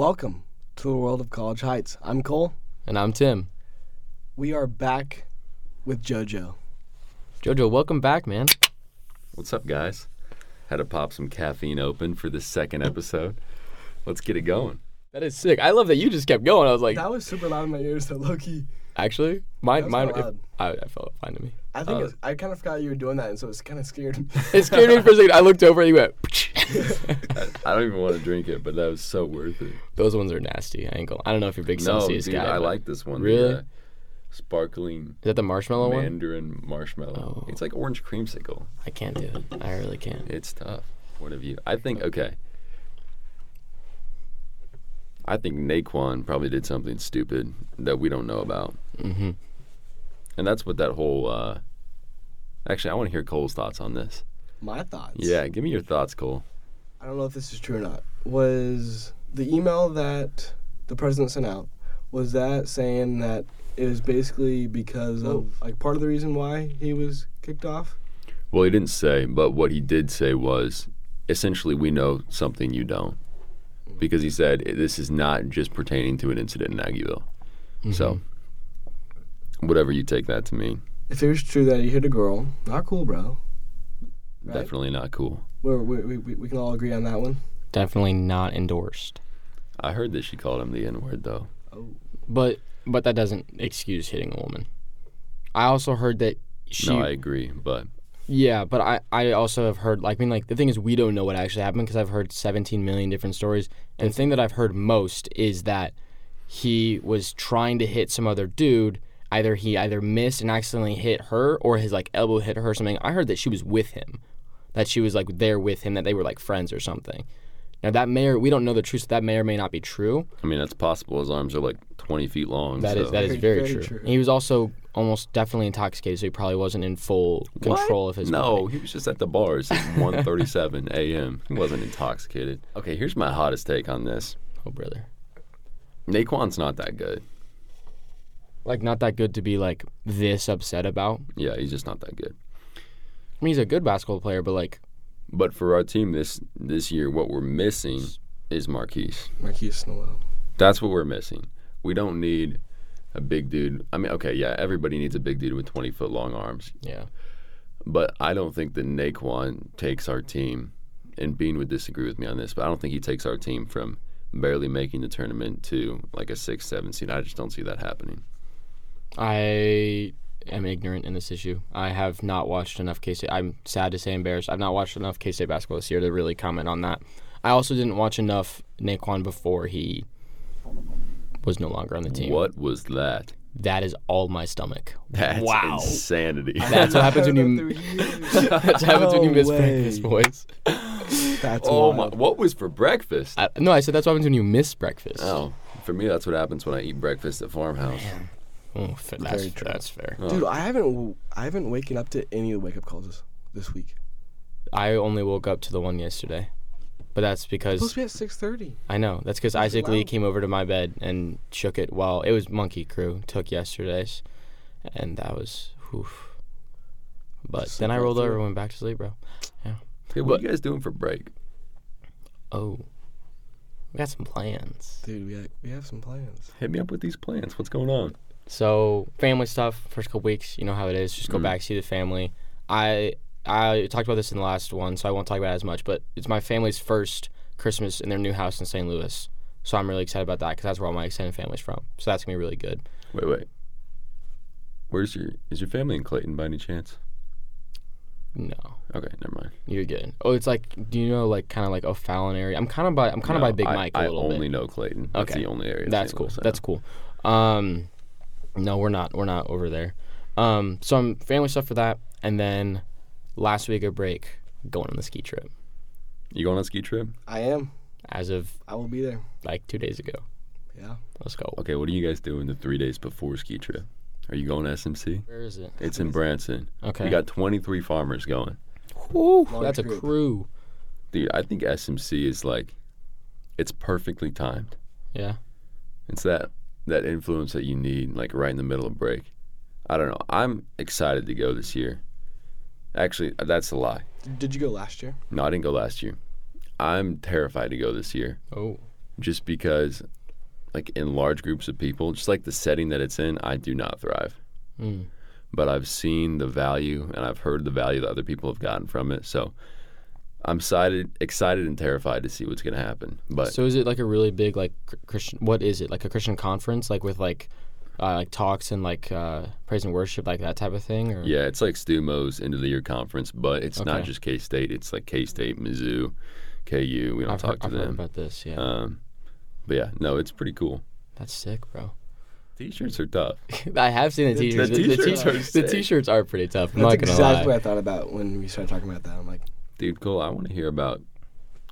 Welcome to the world of College Heights. I'm Cole. And I'm Tim. We are back with JoJo. Jojo, welcome back, man. What's up, guys? Had to pop some caffeine open for the second episode. Let's get it going. That is sick. I love that you just kept going. I was like, That was super loud in my ears, so low key. actually, mine, That was mine, if, loud. I, I felt fine to me. I think Uh, it's, I kind of forgot you were doing that, and so it's kind of scared. me. It scared me for a second. I looked over and you went. I don't even want to drink it, but that was so worth it. Those ones are nasty. I ain't gonna. I don't know if you're a big No, Celsius dude, guy. I like this one. Really? The, uh, sparkling Is that the marshmallow one? mandarin marshmallow. Oh. It's like orange creamsicle. I can't do it. I really can't. It's tough. What have you? I think okay. I think Nae'Quan probably did something stupid that we don't know about, Mm-hmm. and that's what that whole. uh Actually, I want to hear Cole's thoughts on this. my thoughts. Yeah, give me your thoughts, Cole. I don't know if this is true or not. Was the email that the president sent out was that saying that it was basically because of oh. like part of the reason why he was kicked off? Well, he didn't say, but what he did say was essentially, we know something you don't. Because he said this is not just pertaining to an incident in Aggieville. Mm-hmm. So, whatever you take that to mean, If it was true that he hit a girl, not cool, bro. Right? definitely not cool. We're, we we we can all agree on that one. Definitely not endorsed. I heard that she called him the N word, though. Oh. But but that doesn't excuse hitting a woman. I also heard that she. no, I agree, but Yeah, but I, I also have heard like I mean like the thing is we don't know what actually happened because I've heard 17 million different stories and the thing that I've heard most is that he was trying to hit some other dude either he either missed and accidentally hit her or his like elbow hit her or something I heard that she was with him that she was like there with him that they were like friends or something now that may or we don't know the truth so that may or may not be true I mean that's possible. His arms are like 20 feet long. That is so. that is Very- very, very true. true. he was also almost definitely intoxicated so he probably wasn't in full What? control of his No, body. he was just at the bars at 1:37 a.m. He wasn't intoxicated. Okay, here's my hottest take on this. oh brother Nae'Quan's not that good. like not that good to be like this upset about. Yeah, he's just not that good. I mean, he's a good basketball player, but like, But for our team this this year, what we're missing is Markquis. Markquis Nowell. That's what we're missing. We don't need a big dude. I mean, okay, yeah, everybody needs a big dude with 20 foot long arms. yeah, But I don't think that Nae'Quan takes our team, and Bean would disagree with me on this, but I don't think he takes our team from barely making the tournament to like a six, seven seed. I just don't see that happening. I am ignorant in this issue. I have not watched enough K State. I'm sad to say, embarrassed. I've not watched enough K State basketball this year to really comment on that. I also didn't watch enough Nae'Quan before he was no longer on the team. What was that? That is all my stomach. That's wow. insanity. That's what happens when you. That's what happens when you miss way. breakfast, boys. That's oh my! What was for breakfast? I, no, I said that's what happens when you miss breakfast. Oh, for me, that's what happens when I eat breakfast at farmhouse. Oh, fa- that's Very true. that's fair. Dude, oh. I haven't I haven't waken up to any of the wake up calls this, this week. I only woke up to the one yesterday, but that's because supposed to be at six thirty. I know. That's because That's Isaac Lee loud. came over to my bed and shook it while it was Monkey Crew took yesterday's, and that was oof. But Sleep then I rolled over and went back to sleep, bro. Yeah. Hey, what are you guys doing for break? Oh, we got some plans. Dude, we have, we have some plans. Hit me up with these plans. What's going on? So family stuff. First couple weeks, you know how it is. Just go Mhm. back see the family. I I talked about this in the last one, so I won't talk about it as much. But it's my family's first Christmas in their new house in St. Louis, so I'm really excited about that because that's where all my extended family's from. So that's gonna be really good. Wait, wait. Where's your is your family in Clayton by any chance? No, Okay, never mind. you're good. Oh, it's like, do you know like kind of like O'Fallon area? I'm kind of by I'm kind of No, by Big I, Mike a I little only bit. know Clayton. That's Okay. the only area. That's cool. I That's cool. Um, no, we're not. We're not over there. Um, so I'm family stuff for that, and then last week of break, going on the ski trip. You going on a ski trip? I am. As of I will be there. like two days ago. Yeah. Let's go. Okay, what are you guys doing the three days before ski trip? Are you going to SMC? Where is it? It's in Branson. Okay. We got 23 farmers going. Woo, that's a crew. Dude, I think SMC is like, it's perfectly timed. Yeah. It's that that influence that you need, like right in the middle of break. I don't know. I'm excited to go this year. Actually, that's a lie. Did you go last year? No, I didn't go last year. I'm terrified to go this year Oh. just because, like in large groups of people, just like the setting that it's in, I do not thrive. Mm. But I've seen the value and I've heard the value that other people have gotten from it. So I'm excited, excited and terrified to see what's going to happen. But So is it like a really big like Christian? What is it like a Christian conference like with like uh, like talks and like uh, praise and worship like that type of thing? Or yeah, it's like Stu Mo's end of the year conference, but it's not just K State. It's like K State, Mizzou, KU. We don't I've, talk heard, to I've heard them. about this. Yeah, Um, but yeah, no, it's pretty cool. that's sick, bro. T-shirts are tough. I have seen the The- t-shirts. the The, the t-shirts are t- the t-shirts are pretty tough. I'm That's not gonna exactly lie. what I thought about when we started talking about that. I'm like, Dude, Cole, I want to hear about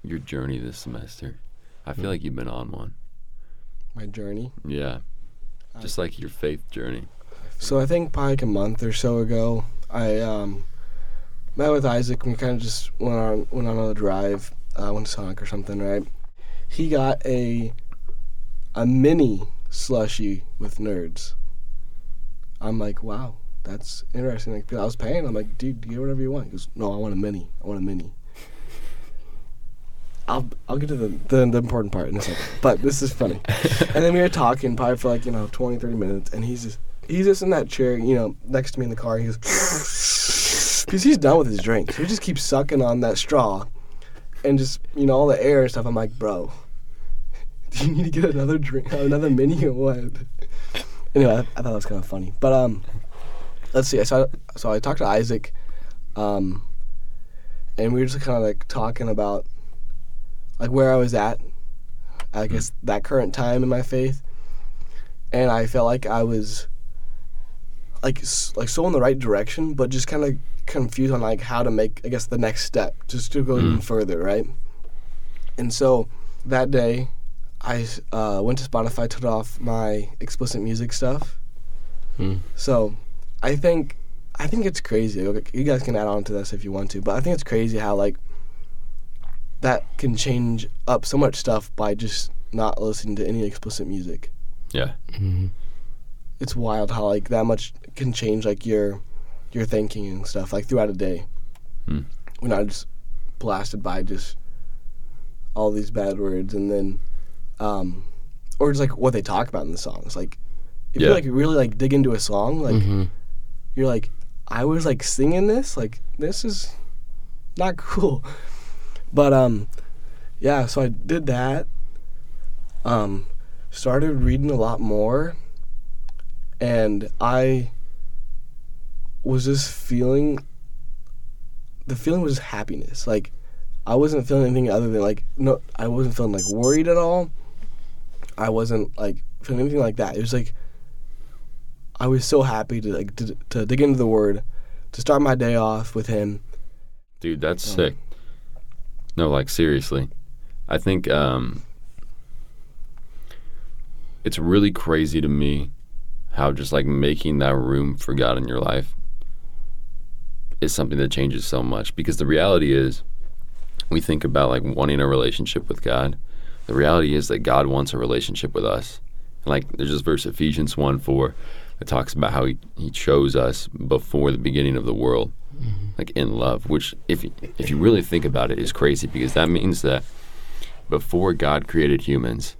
your journey this semester. I Hmm. feel like you've been on one. my journey. Yeah. Just like your faith journey. So I think probably like a month or so ago, I um, met with Isaac. and We kind of just went on went on a drive. Uh, went to Sonic or something, right? He got a a mini slushy with nerds. I'm like, wow, that's interesting. Like, I was paying. I'm like, dude, get whatever you want. He goes, no, I want a mini. I want a mini. I'll I'll get to the, the, the important part in a second. But this is funny. and then we were talking probably for like, you know, 20, 30 minutes. And he's just, he's just in that chair, you know, next to me in the car. He goes, because he's done with his drink. So he just keeps sucking on that straw and just, you know, all the air and stuff. I'm like, bro, do you need to get another drink, another mini or what? Anyway, I, I thought that was kind of funny. But, um, let's see. I saw, so I talked to Isaac, um, and we were just kind of like talking about like where I was at, I guess that current time in my faith, and I felt like I was like like so in the right direction, but just kind of confused on like how to make I guess the next step, just to go even further, right? And so that day, I uh, went to Spotify, took off my explicit music stuff. Hmm. So I think I think it's crazy. You guys can add on to this if you want to, but I think it's crazy how like that can change up so much stuff by just not listening to any explicit music. Yeah. Mhm. It's wild how like that much can change like your your thinking and stuff like throughout a day. Hmm. We're not just blasted by just all these bad words and then um or just like what they talk about in the songs. Like if you like really like dig into a song, like Mhm. You're like, I was like singing this, like this is not cool. But um, yeah. So I did that. Um, started reading a lot more, and I was just feeling. The feeling was happiness. Like I wasn't feeling anything other than like no. I wasn't feeling like worried at all. I wasn't like feeling anything like that. It was like I was so happy to like to, to dig into the word, to start my day off with him. Dude, that's Um, sick. No, like seriously. I think um it's really crazy to me how just like making that room for God in your life is something that changes so much because the reality is we think about like wanting a relationship with God. The reality is that God wants a relationship with us. Like there's this verse Ephesians 1 4 that talks about how he, he chose us before the beginning of the world mm-hmm. like in love, which if if you really think about it is crazy because that means that before God created humans,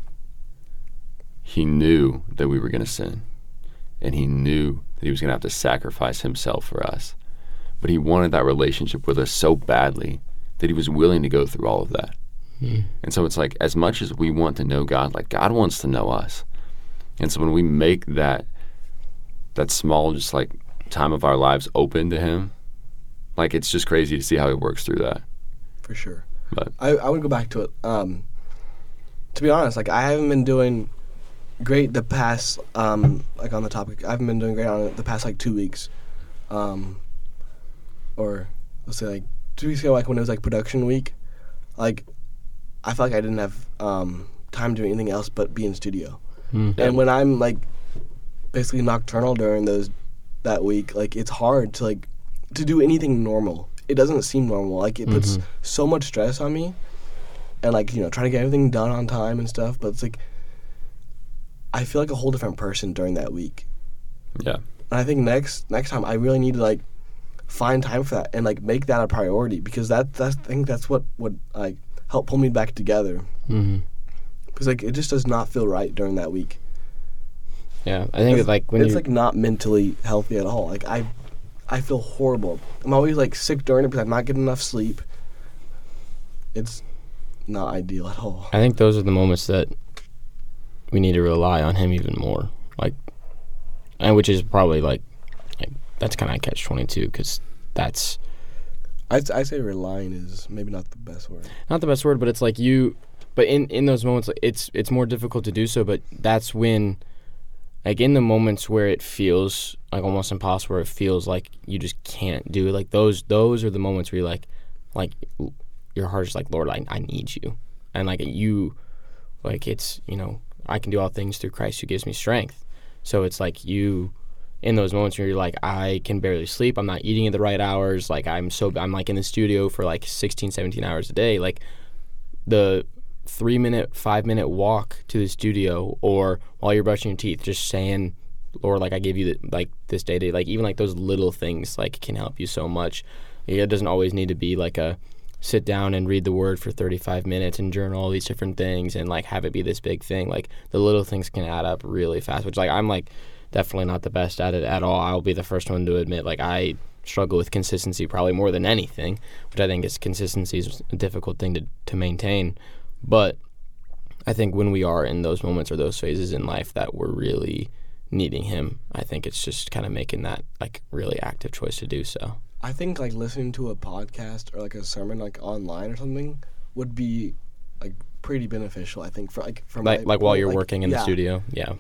he knew that we were going to sin. And he knew that he was going to have to sacrifice himself for us. But he wanted that relationship with us so badly that he was willing to go through all of that. Hmm. And so it's like as much as we want to know God, like God wants to know us. And so when we make that that small just like time of our lives open to him, like it's just crazy to see how he works through that. for sure. But- I, I would go back to it. Um, to be honest, like I haven't been doing great the past um, like on the topic. I haven't been doing great on it the past like two weeks, um, or let's say like two weeks ago, like when it was like production week. Like I felt like I didn't have um, time to do anything else but be in studio. Hmm. And when I'm like basically nocturnal during those that week, like it's hard to like to do anything normal. It doesn't seem normal. Like it puts Mhm. so much stress on me, and like you know trying to get everything done on time and stuff. But it's like I feel like a whole different person during that week. Yeah. And I think next next time I really need to like find time for that and like make that a priority because that that's I think that's what would like help pull me back together. Mhm. because like it just does not feel right during that week. Yeah, I think it's, like when it's like not mentally healthy at all. Like I, I feel horrible. I'm always like sick during it because I'm not getting enough sleep. It's not ideal at all. I think those are the moments that we need to rely on him even more. Like, and which is probably like, like that's kind of a catch twenty two because that's I I say relying is maybe not the best word. not the best word, but it's like you. But in in those moments, it's it's more difficult to do so. But that's when, like in the moments where it feels like almost impossible, where it feels like you just can't do it. Like those those are the moments where you're like, like your heart is like, Lord, I I need you, and like you, like it's you know I can do all things through Christ who gives me strength. So it's like you in those moments where you're like I can barely sleep, I'm not eating at the right hours, like I'm so I'm like in the studio for like 16 17 hours a day, like the 3 minute 5 minute walk to the studio or while you're brushing your teeth just saying Lord like I give you the, like this day to like even like those little things like can help you so much. It doesn't always need to be like a sit down and read the word for 35 minutes and journal all these different things and like have it be this big thing. Like the little things can add up really fast which like i'm like definitely not the best at it at all. I'll be the first one to admit like i struggle with consistency probably more than anything which i think is consistency is a difficult thing to, to maintain but i think when we are in those moments or those phases in life that we're really needing him i think it's just kind of making that like really active choice to do so I think like listening to a podcast or like a sermon like online or something would be like pretty beneficial. I think for like for like like while you're like, working in yeah. the studio yeah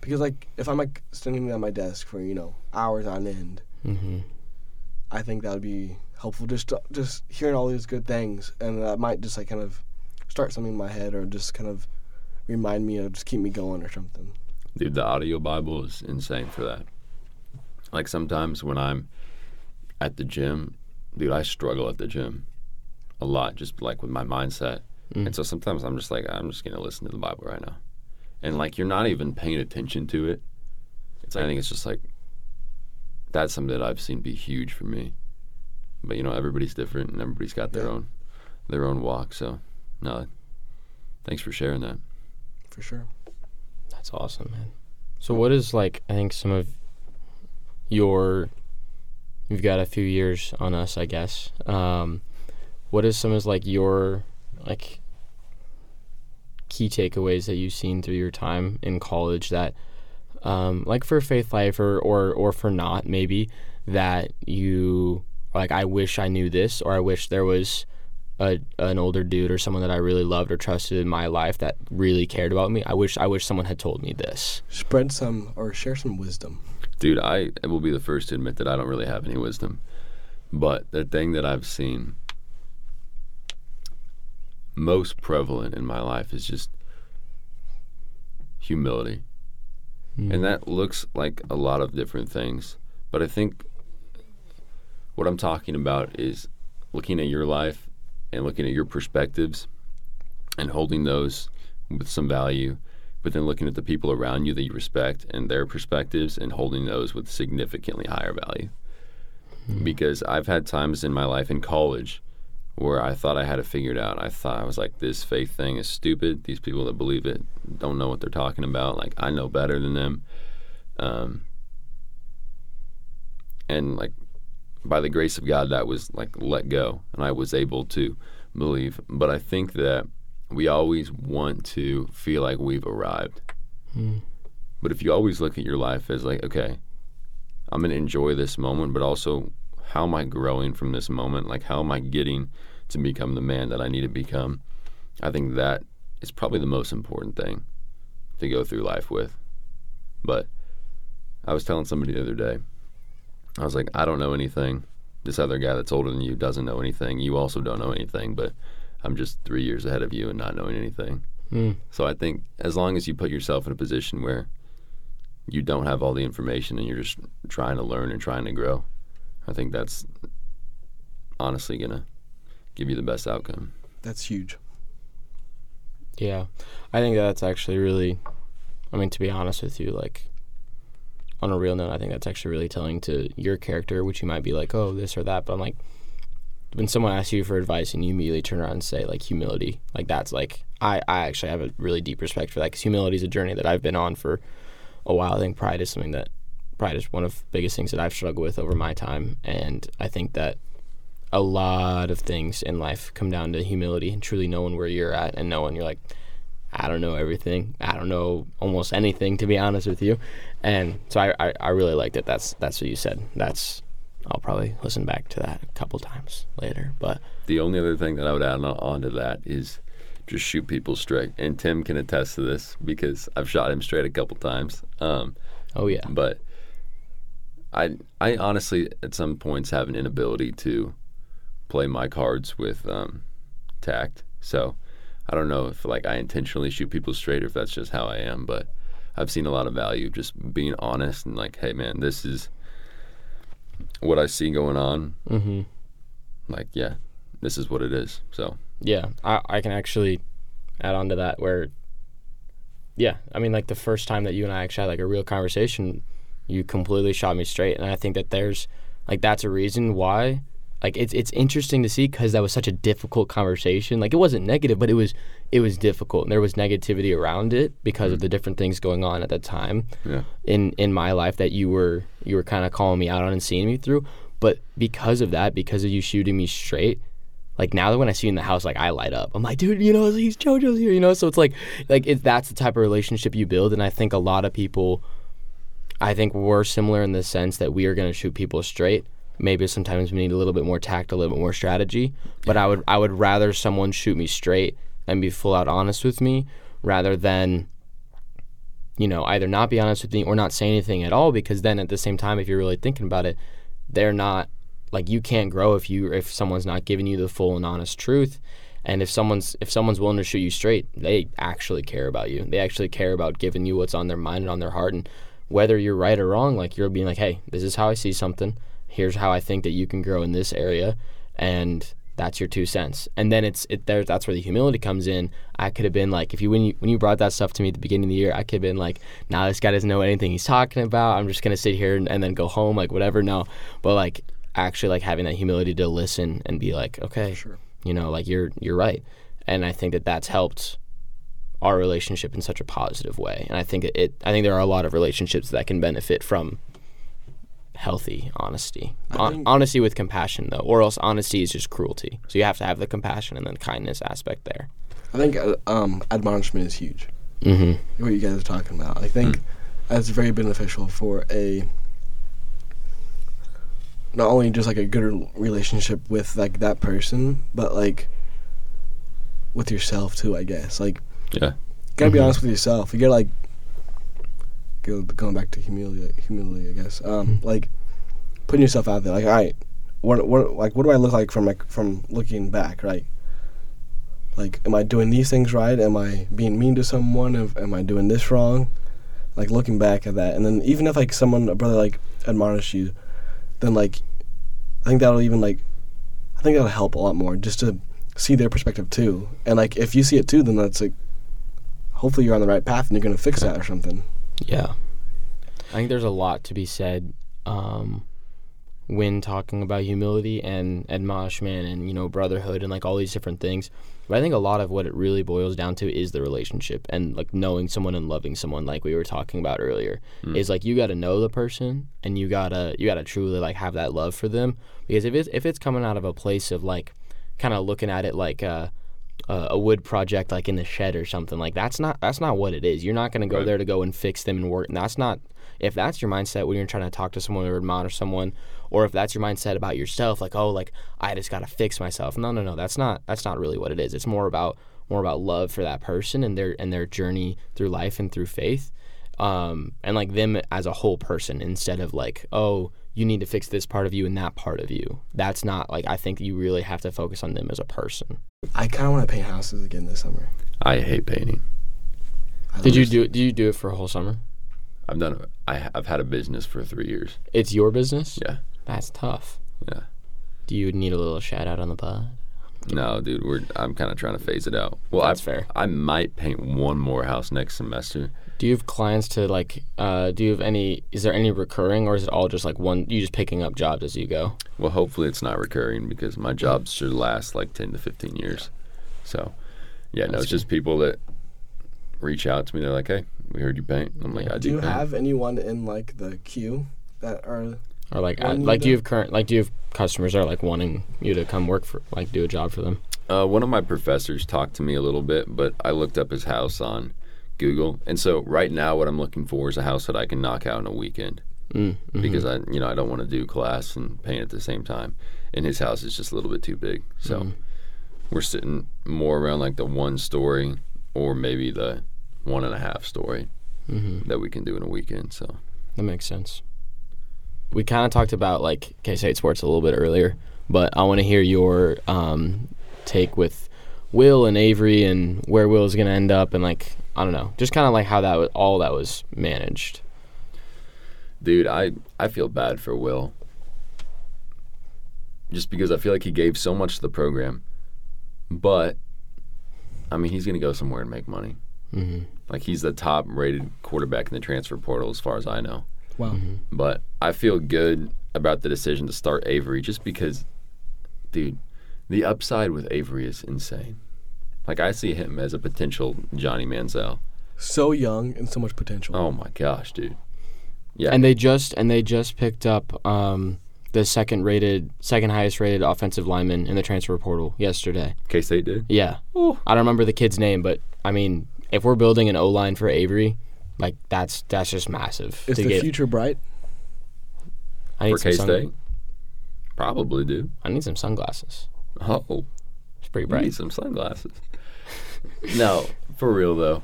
Because like if I'm like standing at my desk for you know hours on end, hmm I think that would be helpful. Just to, just hearing all these good things, and that might just like kind of start something in my head, or just kind of remind me of just keep me going or something. Dude, the audio Bible is insane for that. Like sometimes when I'm at the gym, dude, I struggle at the gym a lot, just like with my mindset. Mm. And so sometimes I'm just like, I'm just gonna listen to the Bible right now, and like you're not even paying attention to it. It's I think it's just like that's something that I've seen be huge for me. But you know, everybody's different, and everybody's got their Yeah. own their own walk. So, no, thanks for sharing that. For sure. That's awesome, man. So what is like I think some of your you've got a few years on us, I guess. Um what is some of like your like key takeaways that you've seen through your time in college that um like for faith life or or or for not maybe that you like I wish I knew this or I wish there was a, an older dude or someone that I really loved or trusted in my life that really cared about me. I wish I wish someone had told me this. Spread some or share some wisdom. Dude, I will be the first to admit that I don't really have any wisdom. But the thing that I've seen most prevalent in my life is just humility. Hmm. And that looks like a lot of different things. But I think what I'm talking about is looking at your life and looking at your perspectives and holding those with some value, but then looking at the people around you that you respect and their perspectives and holding those with significantly higher value. Because I've had times in my life in college where I thought I had it figured out. I thought I was like, this faith thing is stupid. These people that believe it don't know what they're talking about. Like, I know better than them. Um, and like, by the grace of God, that was like let go, and I was able to believe. But I think that we always want to feel like we've arrived. Mm. But if you always look at your life as like, okay, I'm going to enjoy this moment, but also how am I growing from this moment? Like, how am I getting to become the man that I need to become? I think that is probably the most important thing to go through life with. But I was telling somebody the other day, I was like, I don't know anything. This other guy that's older than you doesn't know anything. You also don't know anything, but I'm just three years ahead of you and not knowing anything. Mm. So I think as long as you put yourself in a position where you don't have all the information and you're just trying to learn and trying to grow, I think that's honestly gonna give you the best outcome. That's huge. Yeah. I think that's actually really I mean to be honest with you like on a real note I think that's actually really telling to your character which you might be like oh this or that but I'm like when someone asks you for advice and you immediately turn around and say like humility, like that's like I I actually have a really deep respect for that because humility is a journey that I've been on for a while. I think pride is something that pride is one of the biggest things that I've struggled with over my time, and I think that a lot of things in life come down to humility and truly knowing where you're at and knowing you're like I don't know everything. I don't know almost anything to be honest with you. And so I, I, I really liked it. That's that's what you said. That's I'll probably listen back to that a couple times later. But The only other thing that I would add on, on to that is just shoot people straight. And Tim can attest to this because I've shot him straight a couple times. Um, oh yeah. but I I honestly at some points have an inability to play my cards with um, tact. So I don't know if like I intentionally shoot people straight or if that's just how I am, but I've seen a lot of value just being honest and like, hey man, this is what I see going on. Mm-hmm. Like, yeah, this is what it is. So Yeah, I, I can actually add on to that where, yeah, I mean, like the first time that you and I actually had like a real conversation, you completely shot me straight, and I think that there's like that's a reason why. Like it's it's interesting to see because that was such a difficult conversation. Like it wasn't negative, but it was it was difficult, and there was negativity around it because of mm. the different things going on at that time yeah, in in my life that you were you were kind of calling me out on and seeing me through. But because of that, because of you shooting me straight, like now that when I see you in the house, like I light up. I'm like, dude, you know, he's JoJo's here, you know. So it's like, like it, that's the type of relationship you build, and I think a lot of people, I think we're similar in the sense that we are going to shoot people straight. Maybe sometimes we need a little bit more tact, a little bit more strategy. But I would I would rather someone shoot me straight and be full out honest with me rather than you know, either not be honest with me or not say anything at all because then at the same time if you're really thinking about it, they're not like you can't grow if you if someone's not giving you the full and honest truth. And if someone's if someone's willing to shoot you straight, they actually care about you. They actually care about giving you what's on their mind and on their heart and whether you're right or wrong, like you're being like, "Hey, this is how I see something. Here's how I think that you can grow in this area." And that's your two cents. And then it's it there that's where the humility comes in. I could have been like if you when you when you brought that stuff to me at the beginning of the year, I could have been like, nah, this guy doesn't know anything he's talking about. I'm just gonna sit here and, and then go home, like whatever. No. But like actually like having that humility to listen and be like, okay, Sure. you know, like you're you're right. And I think that that's helped our relationship in such a positive way. And I think it, it I think there are a lot of relationships that can benefit from healthy honesty. Hon- think- honesty with compassion though, or else honesty is just cruelty. So you have to have the compassion and then kindness aspect there. I think uh, um, admonishment is huge. Mhm. What you guys are talking about. I think that's very beneficial for a not only just like a good relationship with like that person, but like with yourself too. I guess like yeah, you gotta be Mhm. honest with yourself. You gotta like go going back to humility. Humility, I guess. Um, like putting yourself out there. Like, all right, what what like what do I look like from like from looking back? Right. Like, am I doing these things right? Am I being mean to someone? Am, am I doing this wrong? Like looking back at that, and then even if like someone a brother like admonish you, then like I think that'll even like I think that'll help a lot more just to see their perspective too. And like if you see it too, then that's like hopefully you're on the right path and you're gonna fix that or something. Yeah. I think there's a lot to be said um, when talking about humility and admonishment and, you know, brotherhood and like all these different things. But I think a lot of what it really boils down to is the relationship and like knowing someone and loving someone like we were talking about earlier. Is like you gotta know the person and you gotta you gotta truly like have that love for them. Because if it's if it's coming out of a place of like kind of looking at it like uh a, a wood project like in the shed or something. Like that's not that's not what it is. You're not going to go Right. there to go and fix them and work. And that's not if that's your mindset when you're trying to talk to someone or admonish someone or if that's your mindset about yourself like oh like i just got to fix myself. No no no that's not that's not really what it is. It's more about more about love for that person and their and their journey through life and through faith. Um and like them as a whole person instead of like oh you need to fix this part of you and that part of you that's not like i think you really have to focus on them as a person I kind of want to paint houses again this summer. I hate painting. I Did you do it? Did you do it for a whole summer? I've done. it- I, I've had a business for three years. It's your business. Yeah, That's tough. yeah. Do you need a little shout out on the pod? No, dude, we're I'm kind of trying to phase it out. Well, That's I, fair. I might paint one more house next semester. Do you have clients to like? Uh, do you have any? Is there any recurring, or is it all just like one? You just picking up jobs as you go. Well, hopefully it's not recurring because my jobs should last like 10 to 15 years. So, yeah, no, That's it's just people that reach out to me. They're like, "Hey, we heard you paint." I'm like, "I do, Do you paint." have anyone in like the queue that are? Or like, uh, like, do you have current? Like, do you have customers that are like wanting you to come work for, like, do a job for them? Uh, one of my professors talked to me a little bit, but I looked up his house on Google, and so right now, what I'm looking for is a house that I can knock out in a weekend Mm, mhm. because I, you know, I don't want to do class and paint at the same time. And his house is just a little bit too big, so Mhm. we're sitting more around like the one story or maybe the one and a half story Mhm. that we can do in a weekend. So that makes sense. We kind of talked about like K State sports a little bit earlier, but I want to hear your um, take with Will and Avery and where Will is going to end up, and like I don't know, just kind of like how that was, all that was managed. Dude, I I feel bad for Will. Just because I feel like he gave so much to the program. But I mean, he's going to go somewhere and make money. hmm Like he's the top rated quarterback in the transfer portal as far as I know. Wow. But I feel good about the decision to start Avery just because dude, the upside with Avery is insane. Like I see him as a potential Johnny Manziel. So young and so much potential. Oh my gosh, dude. Yeah. And they just and they just picked up um, the second rated, second highest rated offensive lineman in the transfer portal yesterday. K State did. Yeah, I don't remember the kid's name, but I mean, if we're building an O line for Avery, like that's that's just massive. Is to the get, future bright? I need For some K sun- Probably, do. I need some sunglasses. Oh, It's pretty you bright. need some sunglasses. no, for real though.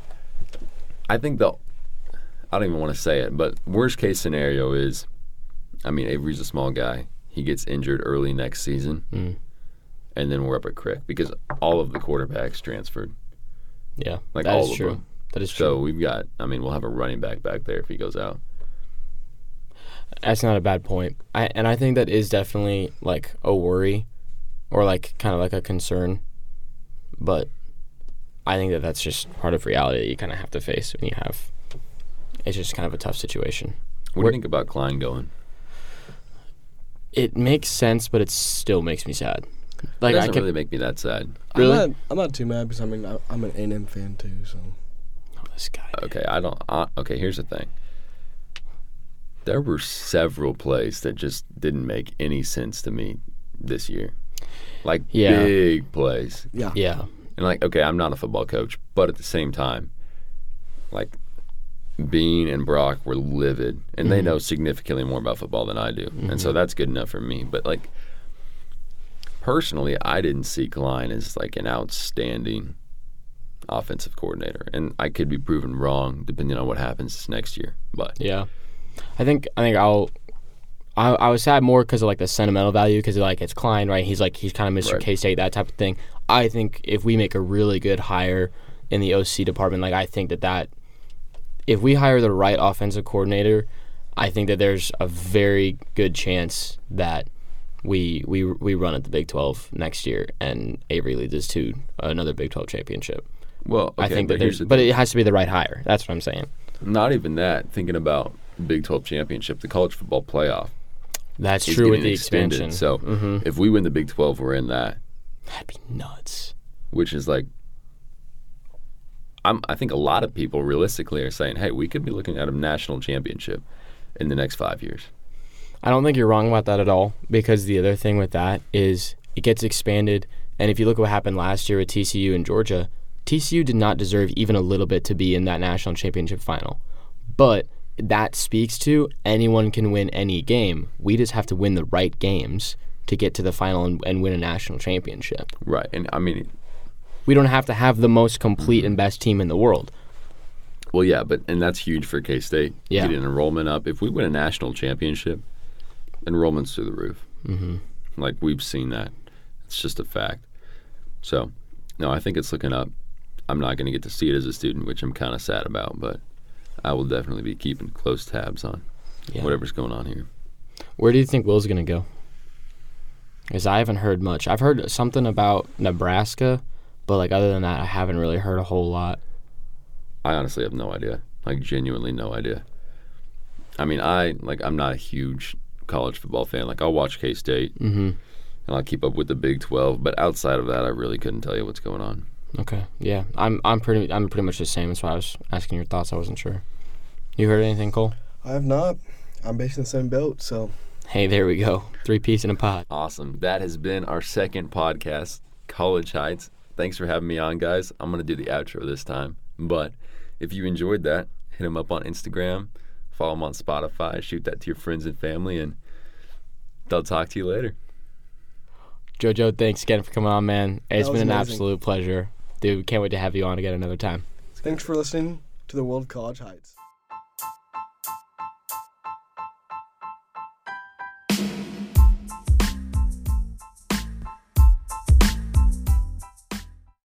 I think the I don't even want to say it, but worst case scenario is, I mean, Avery's a small guy. He gets injured early next season, Mm. and then we're up at Crick because all of the quarterbacks transferred. Yeah, Like that all is of true. them. That is So true. we've got. I mean, we'll have a running back back there if he goes out. That's not a bad point. I and I think that is definitely like a worry, or like kind of like a concern, but I think that that's just part of reality that you kind of have to face when you have. It's just kind of a tough situation. What do you think about Klein going? It makes sense, but it still makes me sad. Like it I doesn't can really make me that sad. Really? I'm not, I'm not too mad because I mean I- I'm an A&M fan too. So this guy. Okay, I don't. Uh, okay, here's the thing. There were several plays that just didn't make any sense to me this year, like Yeah. big plays. yeah. Yeah. And like, okay, I'm not a football coach, but at the same time, like Bean and Brock were livid, and they know significantly more about football than I do, and so that's good enough for me. But like, personally, I didn't see Klein as like an outstanding offensive coordinator, and I could be proven wrong depending on what happens next year. But Yeah, I think I think I'll. I, I was sad more because of like the sentimental value because like it's Klein right he's like he's kind of Mr. Right. K State that type of thing. I think if we make a really good hire in the OC department, like I think that that if we hire the right offensive coordinator, I think that there's a very good chance that we we we run at the Big Twelve next year and Avery leads us to another Big Twelve championship. Well, okay, I think but that here's there's the but it has to be the right hire. That's what I'm saying. not even that. Thinking about Big 12 championship, the college football playoff. That's true with the extended. expansion. So Mhm. if we win the Big 12, we're in that. That'd be nuts. which is like I'm, I think a lot of people realistically are saying, "Hey, we could be looking at a national championship in the next five years." I don't think you're wrong about that at all because the other thing with that is it gets expanded. And if you look at what happened last year with TCU and Georgia, TCU did not deserve even a little bit to be in that national championship final. But that speaks to anyone can win any game. We just have to win the right games to get to the final and, and win a national championship. Right, and I mean, We don't have to have the most complete and best team in the world. well, yeah, but and that's huge for K State. Yeah. getting enrollment up. If we win a national championship, enrollment's through the roof. hmm Like we've seen that. It's just a fact. So, no, I think it's looking up. I'm not going to get to see it as a student, which I'm kind of sad about, but I will definitely be keeping close tabs on Yeah. whatever's going on here. Where do you think Will's going to go? Because I haven't heard much. I've heard something about Nebraska, but like other than that, I haven't really heard a whole lot. I honestly have no idea. Like genuinely no idea. I mean, I like I'm not a huge college football fan. Like I'll watch K State Mm-hmm. and I'll keep up with the Big Twelve, but outside of that, I really couldn't tell you what's going on. Okay. Yeah. I'm I'm pretty I'm pretty much the same. That's why I was asking your thoughts. I wasn't sure. You heard anything, Cole? I have not. I'm basically the same boat, so Hey, there we go. Three piece in a pot. Awesome. That has been our second podcast, College Heights. Thanks for having me on, guys. I'm gonna do the outro this time, but if you enjoyed that, hit them up on Instagram, follow them on Spotify, shoot that to your friends and family, and they'll talk to you later. Jojo, thanks again for coming on, man. It's been an amazing. absolute pleasure. Dude, can't wait to have you on again another time. thanks for listening to the World College Heights.